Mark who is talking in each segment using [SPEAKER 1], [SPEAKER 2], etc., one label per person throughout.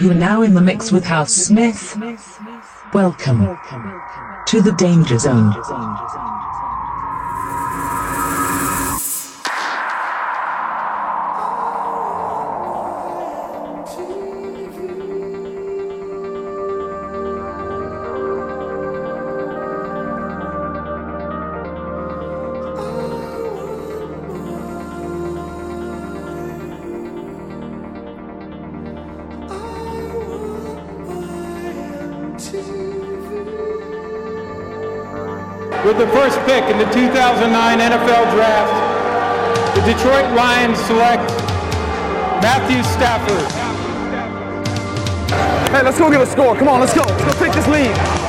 [SPEAKER 1] You are now in the mix with House Smith. Welcome to the Danger Zone.
[SPEAKER 2] With the first pick in the 2009 NFL Draft, the Detroit Lions select Matthew Stafford.
[SPEAKER 3] Hey, let's go get a score. Come on, let's go. Let's go take this lead.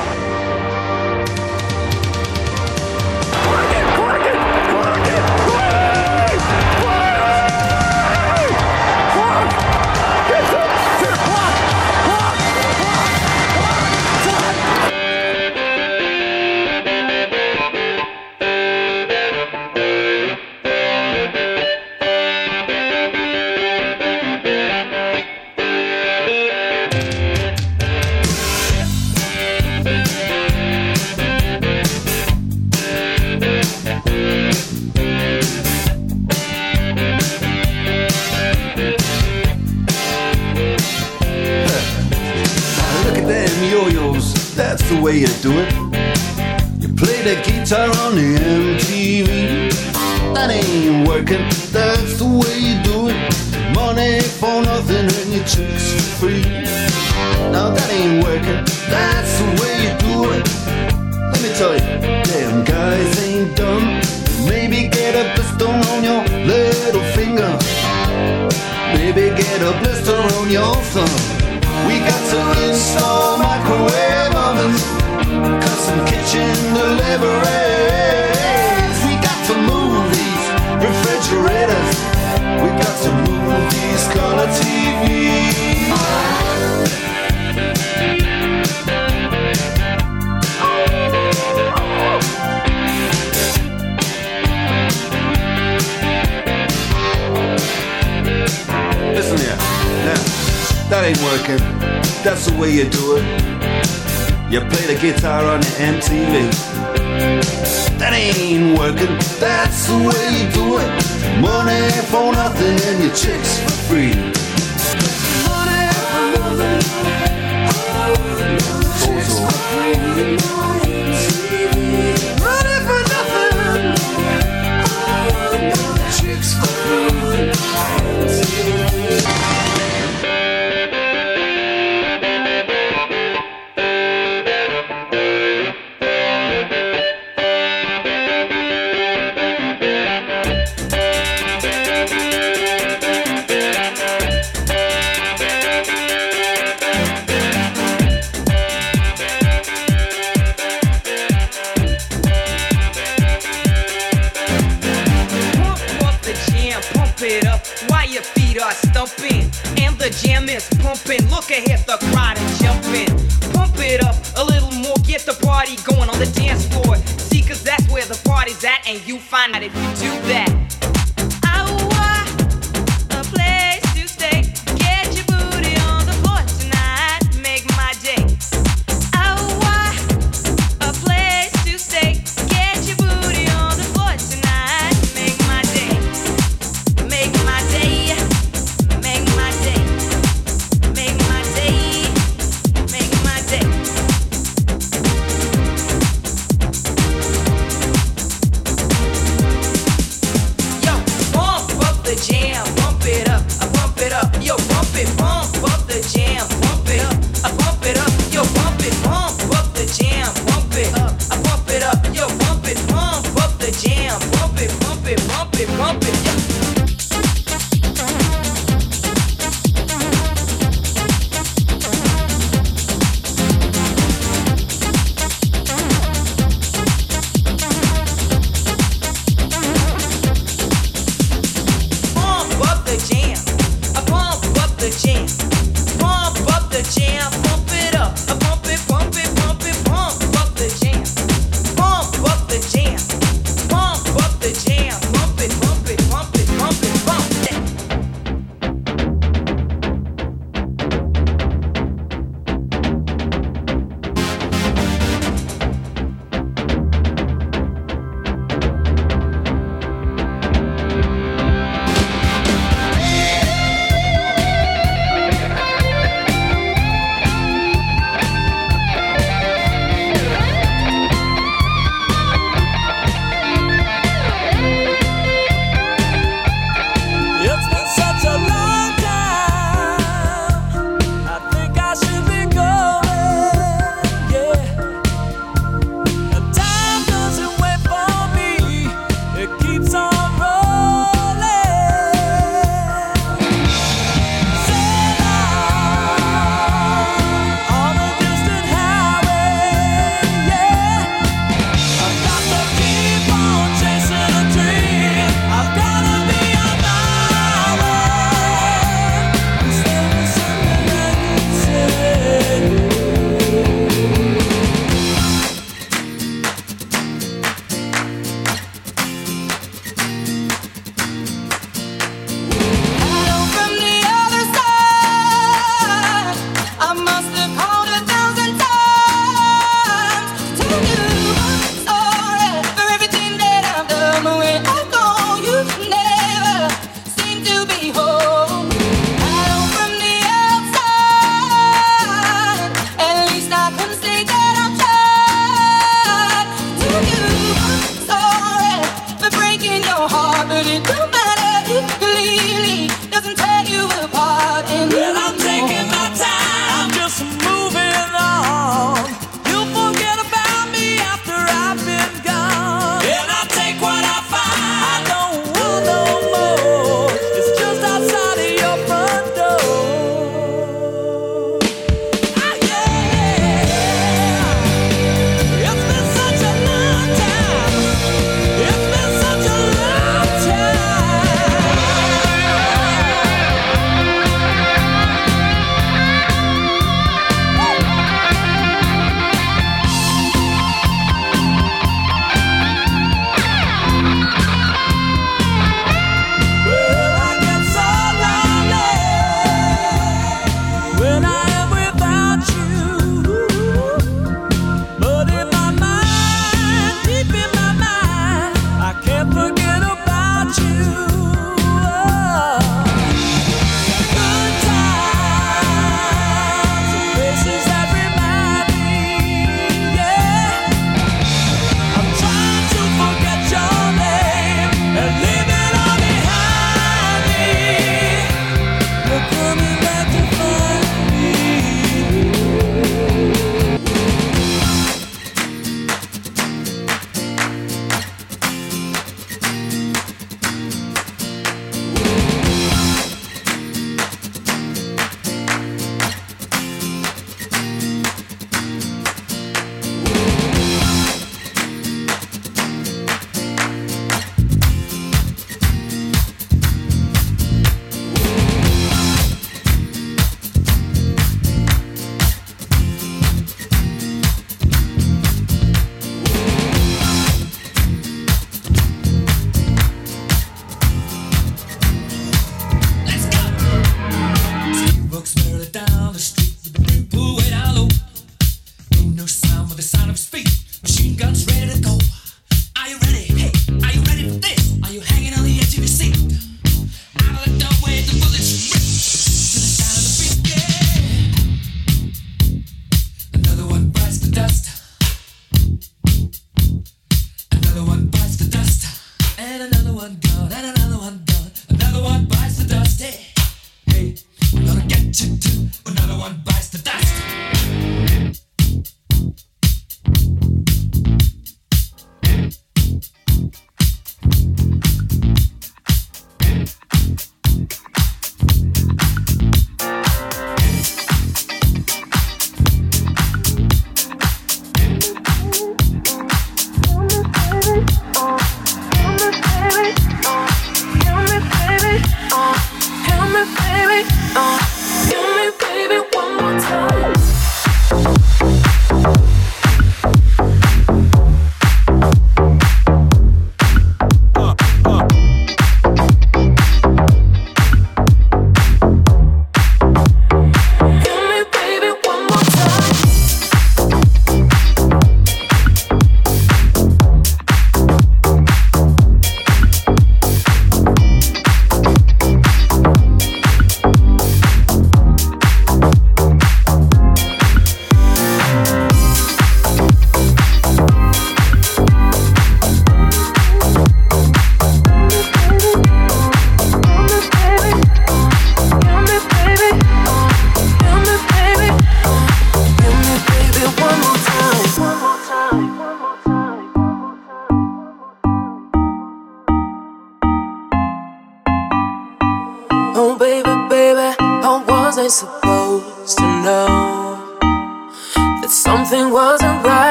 [SPEAKER 4] That's the way you
[SPEAKER 5] do.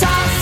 [SPEAKER 5] toss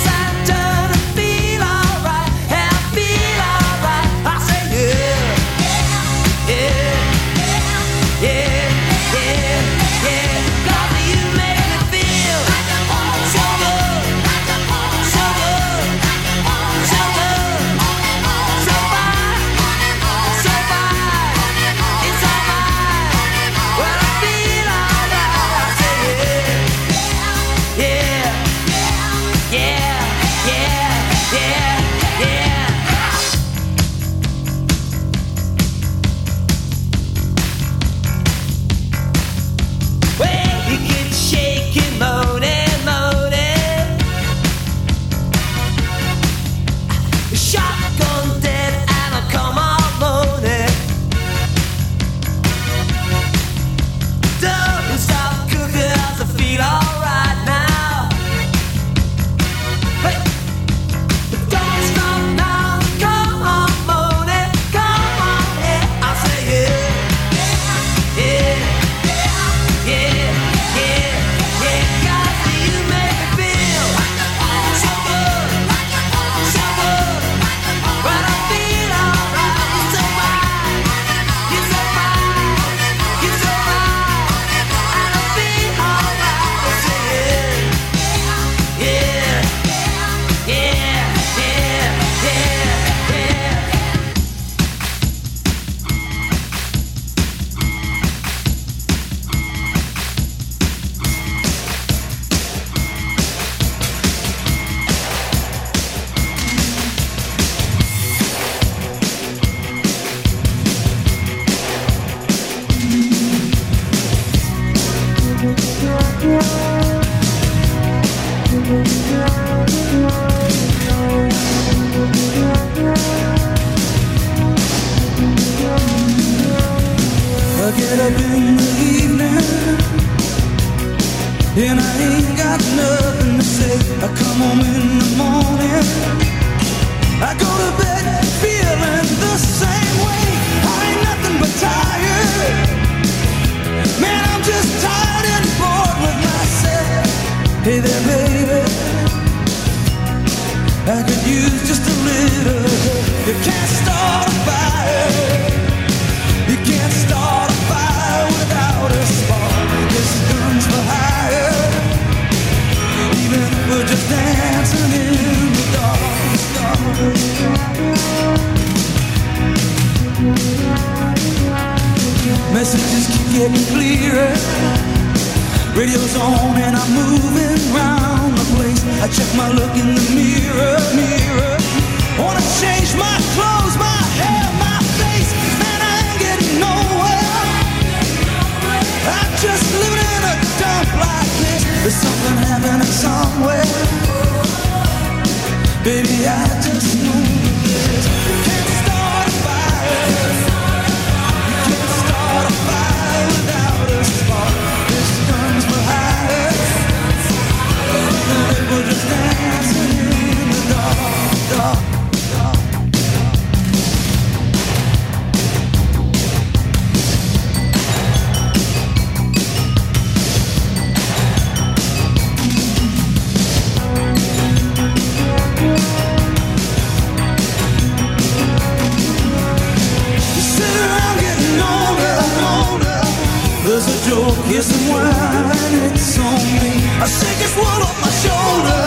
[SPEAKER 5] Here's the
[SPEAKER 6] wine, it's on
[SPEAKER 7] me. I
[SPEAKER 6] shake this one off my shoulder.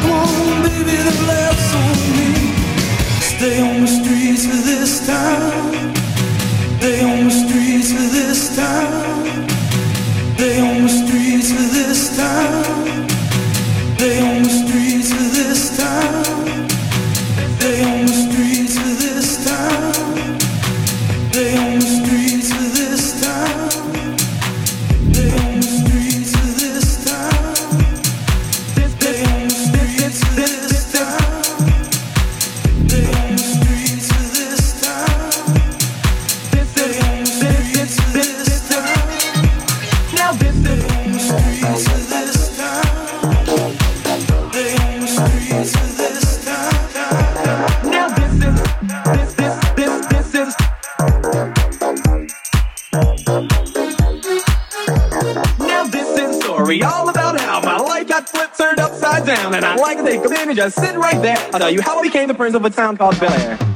[SPEAKER 6] Come on, baby, the laughs on me. Stay on the
[SPEAKER 7] streets for this time. Stay on the streets for this
[SPEAKER 8] time. Stay on the streets for this time. I'll tell you how I became the prince of a town called Bel Air.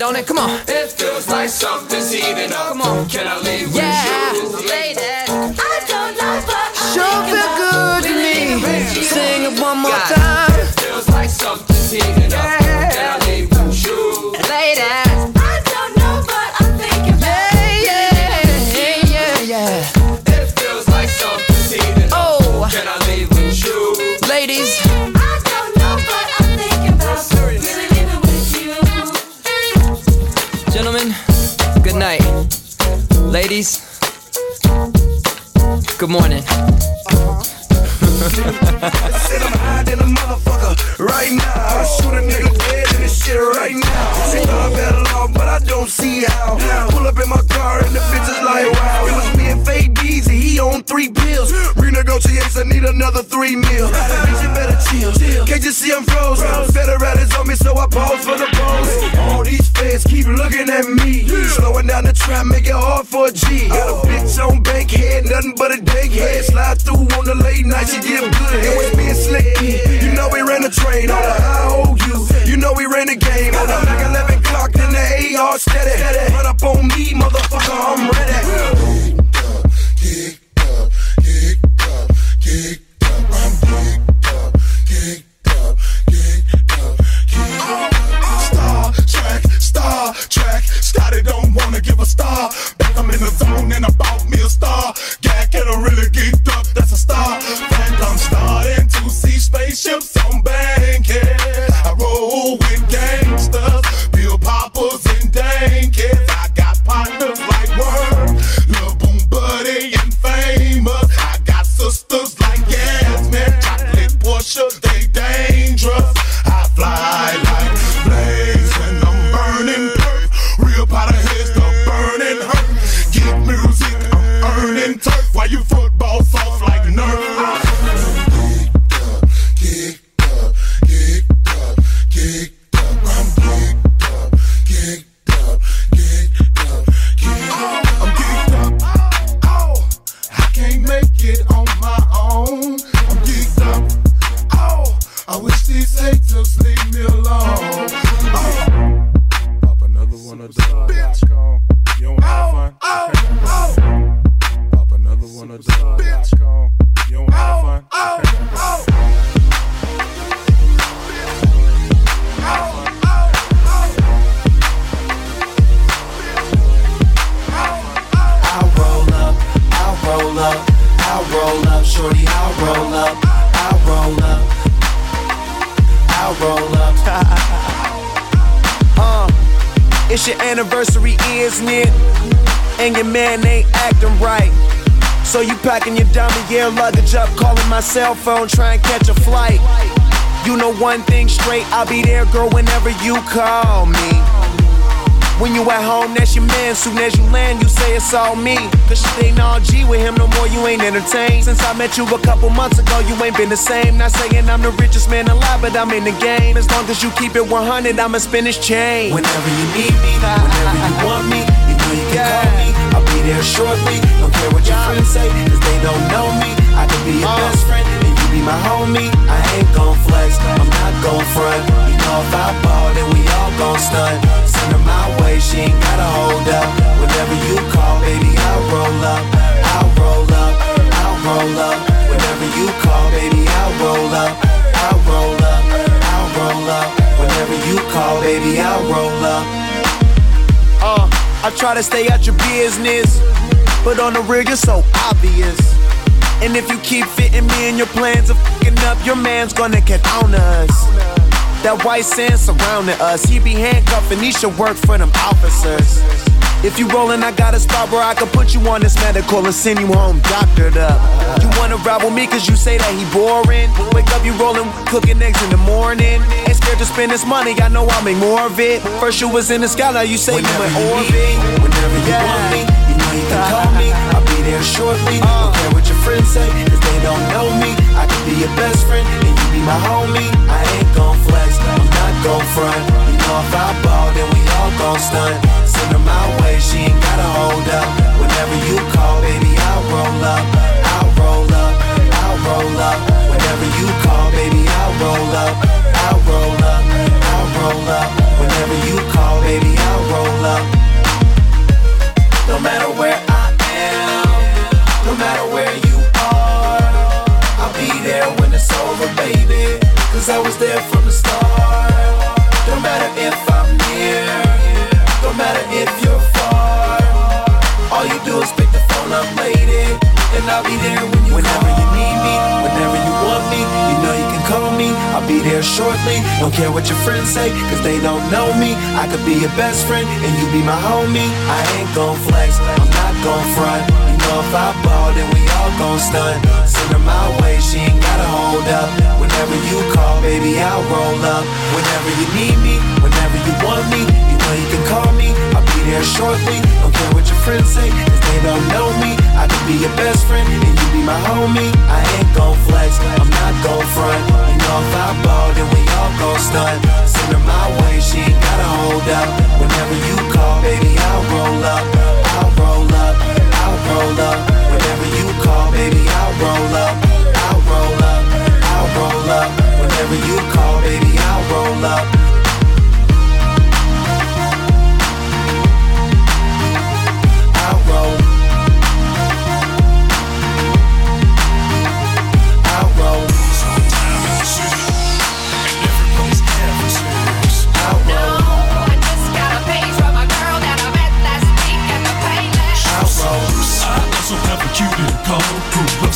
[SPEAKER 9] Don't it? Come on.
[SPEAKER 10] It feels like something's heating up.
[SPEAKER 9] Come on.
[SPEAKER 10] Can I leave
[SPEAKER 9] Yeah,
[SPEAKER 10] with you?
[SPEAKER 9] ladies. Good morning.
[SPEAKER 6] Said I'm high than a motherfucker right now. I shoot a nigga dead in this shit right now. Say I'm better off, but I don't see how. Pull up in my car and the bitch is like, wow. It was and Fade Beezy, he on three pills. Renegotiates, I need another three mil. Bitch, you better chill. Can't you see I'm frozen? Better riders on me, so I pause for the pose. All these fans keep looking at me. Slowing down the trap, make it hard for a G. Got a bitch on bank head, nothing but a dank head. Slide through on the late night, she give good head. With me and Slicky, you know we ran the train on the IOU. You know we ran the game on the Mac 11 clock, then the AR steady. Run up on me, motherfucker, I'm ready. star. Back, I'm in the zone and
[SPEAKER 5] I'm
[SPEAKER 11] anniversary, isn't it? And your man ain't acting right. So you packing your dummy gear luggage up, calling my cell phone, trying to catch a flight. You know one thing straight, I'll be there, girl, whenever you call me. When you at home, that's your man. Soon as you land, you say it's all me. Cause shit ain't all G with him no more, you ain't entertained. Since I met you a couple months ago, you ain't been the same. Not saying I'm the richest man alive, but I'm in the game. As long as you keep it 100, I'ma spin this chain. Whenever you need me, whenever you want me, you know you can call me. I'll be there shortly. Don't care what your friends say, cause they don't know me. I could be your uh. best friend, be my homie. I ain't gon' flex, I'm not gon' front. You know if I ball, then we all gon' stunt. Send her my way, she ain't gotta hold up. Whenever you call, baby, I'll roll up. I'll roll up, I'll roll up. Whenever you call, baby, I'll roll up. I'll roll up, I'll roll up. Whenever you call, baby, I'll roll up. Uh, I try to stay out your business, but on the real, you're so obvious. And if you keep fitting me in your plans of fucking up, your man's gonna get on us. That white sand surrounding us, he be handcuffing, he should work for them officers. If you rollin', I got a spot where I can put you on this medical and send you home doctored up. You wanna ride with me cause you say that he boring. Wake up, you rollin', cooking eggs in the morning. Ain't scared to spend this money, I know I'll make more of it. First you was in the sky, now you say
[SPEAKER 12] Whenever
[SPEAKER 11] you in orbit.
[SPEAKER 12] need me, whenever you want me, you know you can call me. I'll there shortly. Don't care what your friends say, cause they don't know me. I could be your best friend, and you be my homie. I ain't gon' flex, I'm not gon' front. You know if I ball, then we all gon' stunt. Send her my way, she ain't gotta hold up. Whenever you call, baby, I'll roll up. I'll roll up, I'll roll up. Whenever you call, baby, I'll roll up. I'll roll up, I'll roll up. Whenever you call, baby, I'll roll up. No matter where no matter where you are, I'll be there when it's over, baby. Cause I was there from the start. Don't matter if I'm near, don't matter if you're far. All you do is pick the phone up, lady, and I'll be there when you Whenever you need me, whenever you want me, you know you can call me. I'll be there shortly. Don't care what your friends say, cause they don't know me. I could be your best friend, and you be my homie. I ain't gon' flex, I'm not gon' front. You know if I ball, then we all gon' stunt. Send her my way, she ain't gotta hold up. Whenever you call, baby, I'll roll up. Whenever you need me, whenever you want me, you know you can call me. There shortly. Don't care what your friends say, cause they don't know me. I could be your best friend, and you be my homie. I ain't gon' flex, I'm not gon' front. You know if I ball, then we all gon' stunt. Send her my way, she ain't gotta hold up. Whenever you call, baby, I'll roll up. I'll roll up, I'll roll up. Whenever you call, baby, I'll roll up. I'll roll up, I'll roll up. Whenever you call, baby, I'll roll up.
[SPEAKER 13] Loves the that the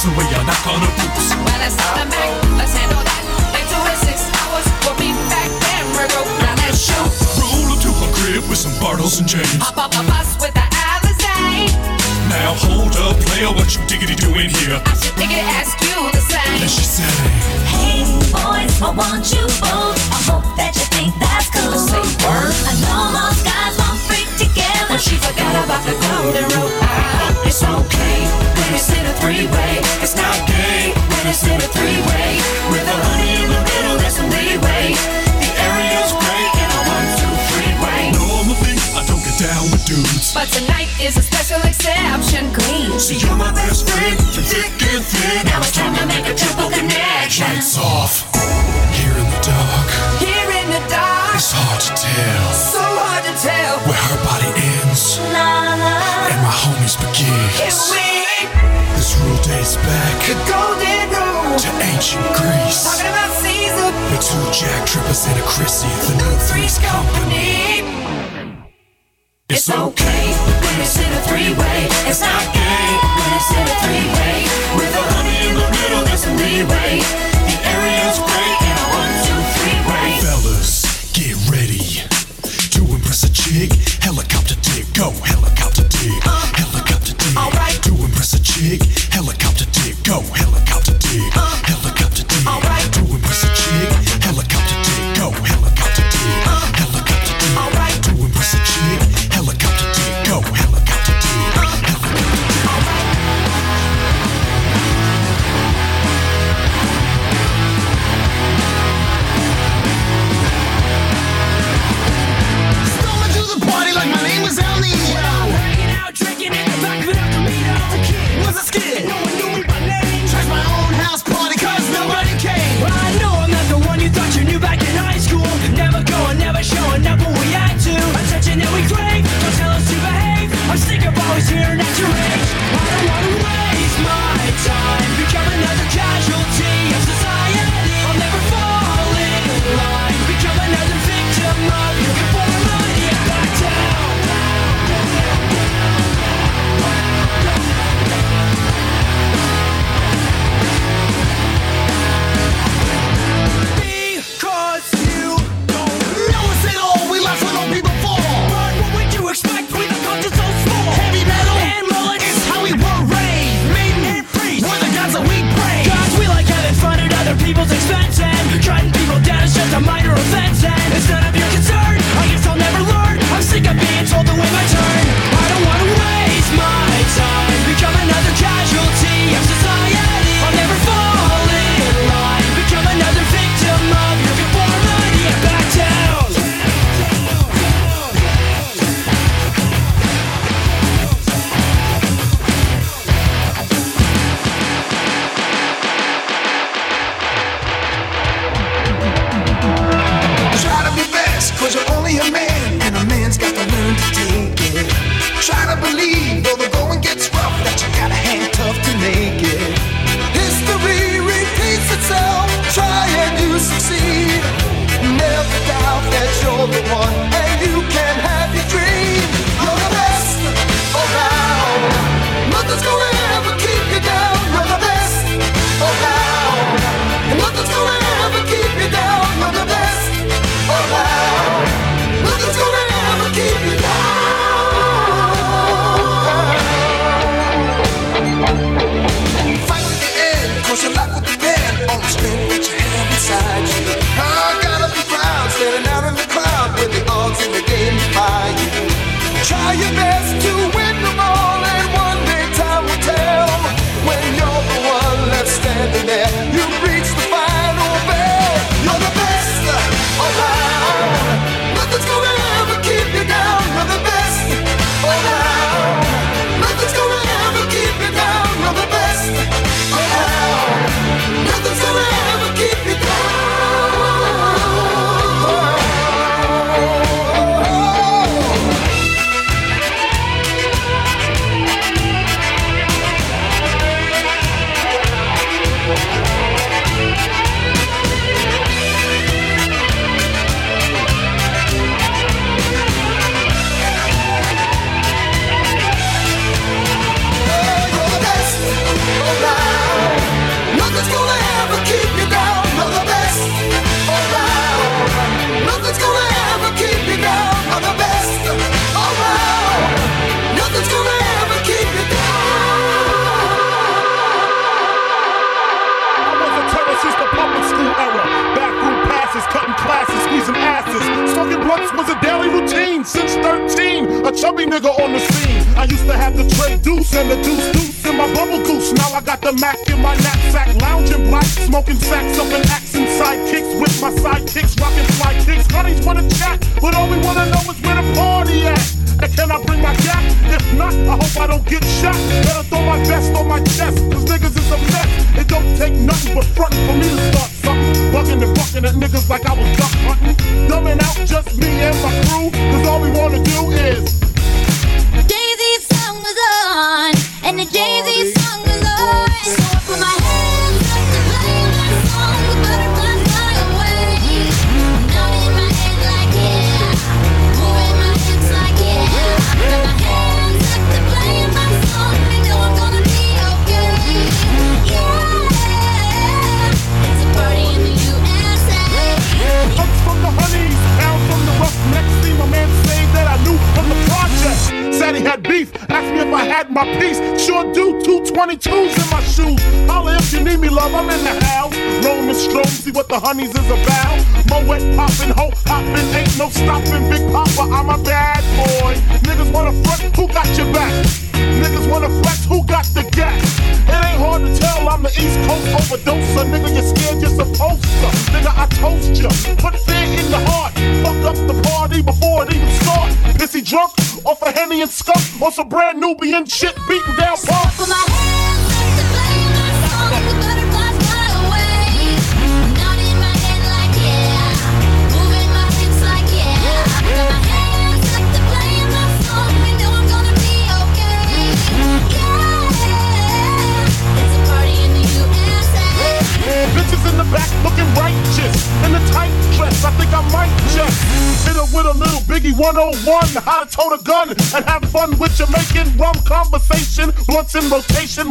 [SPEAKER 5] the way I knock on her boots.
[SPEAKER 13] Well, it's not a Mac, let's handle that. In two to six hours, we'll be back then. We're go, now let's shoot.
[SPEAKER 5] Roll up to crib with some Bartles and James.
[SPEAKER 13] Pop up a bus with the Alizé
[SPEAKER 5] now, hold up, player, what you diggity doing here?
[SPEAKER 13] I should diggity ask you the same.
[SPEAKER 5] Let's just say,
[SPEAKER 7] Hey boys, I want you both. I hope that you think that's cool.
[SPEAKER 13] Say word.
[SPEAKER 7] I know most guys won't freak together.
[SPEAKER 13] but she forgot about the golden rule. It's okay
[SPEAKER 14] when it's in a three-way. It's not gay when it's in a three-way. With a honey in the middle, there's some leeway. The area's great in a one-two-three way.
[SPEAKER 5] Normal I don't get down with dudes,
[SPEAKER 13] but tonight is a special exception queen.
[SPEAKER 5] See, you're my best friend through thick and thin.
[SPEAKER 14] Now it's time to make a triple connection.
[SPEAKER 5] Lights off. Here in the dark.
[SPEAKER 13] Here in the dark.
[SPEAKER 5] It's hard to tell.
[SPEAKER 13] So hard to tell.
[SPEAKER 5] Where her body ends. La, la. And my homies begin.
[SPEAKER 13] Can we?
[SPEAKER 5] This rule dates back.
[SPEAKER 13] The golden rule.
[SPEAKER 5] To ancient Greece.
[SPEAKER 13] Talking about Caesar.
[SPEAKER 5] The two Jack Trippers and a Chrissy. The, the new Three's company. company.
[SPEAKER 14] It's okay when it's in a three-way. It's not gay when it's in a three-way. With a honey in the middle, there's some leeway. The area's great in a one-two-three way.
[SPEAKER 5] Fellas, get ready to impress a chick. Helicopter dick, go helicopter dick, uh, helicopter dick. All
[SPEAKER 14] right.
[SPEAKER 5] To impress a chick, helicopter dick, go helicopter.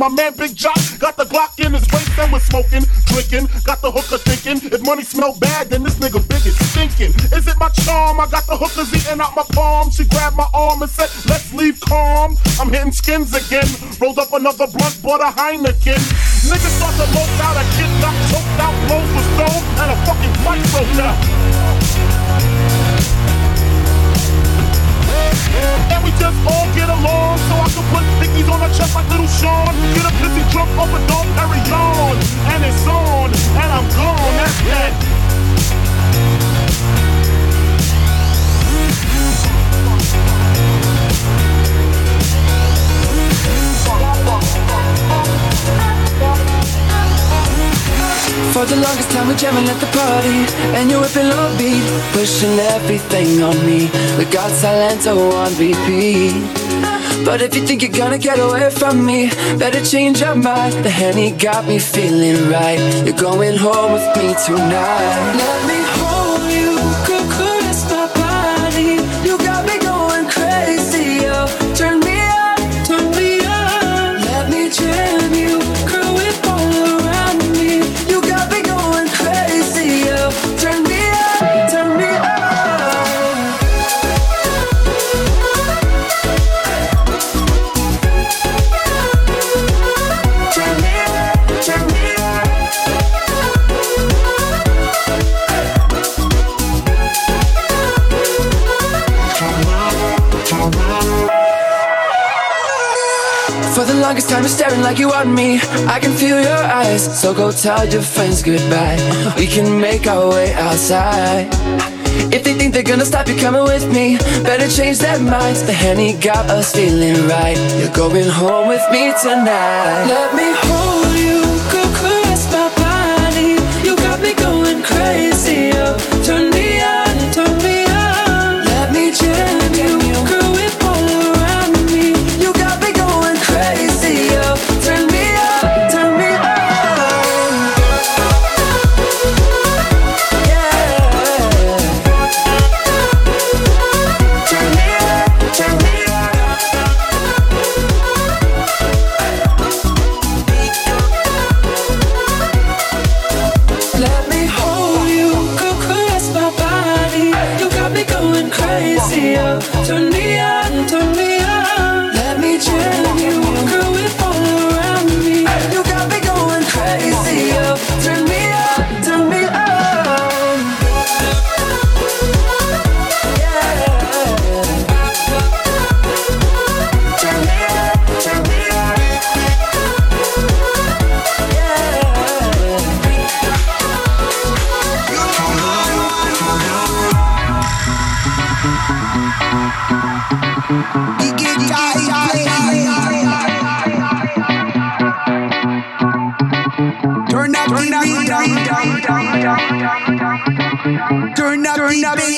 [SPEAKER 6] My man
[SPEAKER 15] Big Jock got the Glock in his waist and was smoking, drinking. Got the hooker thinking. If money smell bad, then this nigga big is stinking. Is it my charm? I got the hookers eating out my palm. She grabbed my arm and said, Let's leave calm. I'm hitting skins again. Rolled up another blunt, bought a Heineken.
[SPEAKER 16] For the longest time we're jamming at the party. And you're whipping low beat Pushing everything on me. We got Silento oh, on repeat. But if you think you're gonna get away from me Better change your mind. The Henny got me feeling right. You're going home with me tonight. Let me longest time you're staring like you want me I can feel your eyes So go tell your friends goodbye We can make our way outside if they think they're gonna stop you coming with me, better change their minds. The honey got us feeling right. You're going home with me tonight. Let me hold. Turn
[SPEAKER 17] up the bass,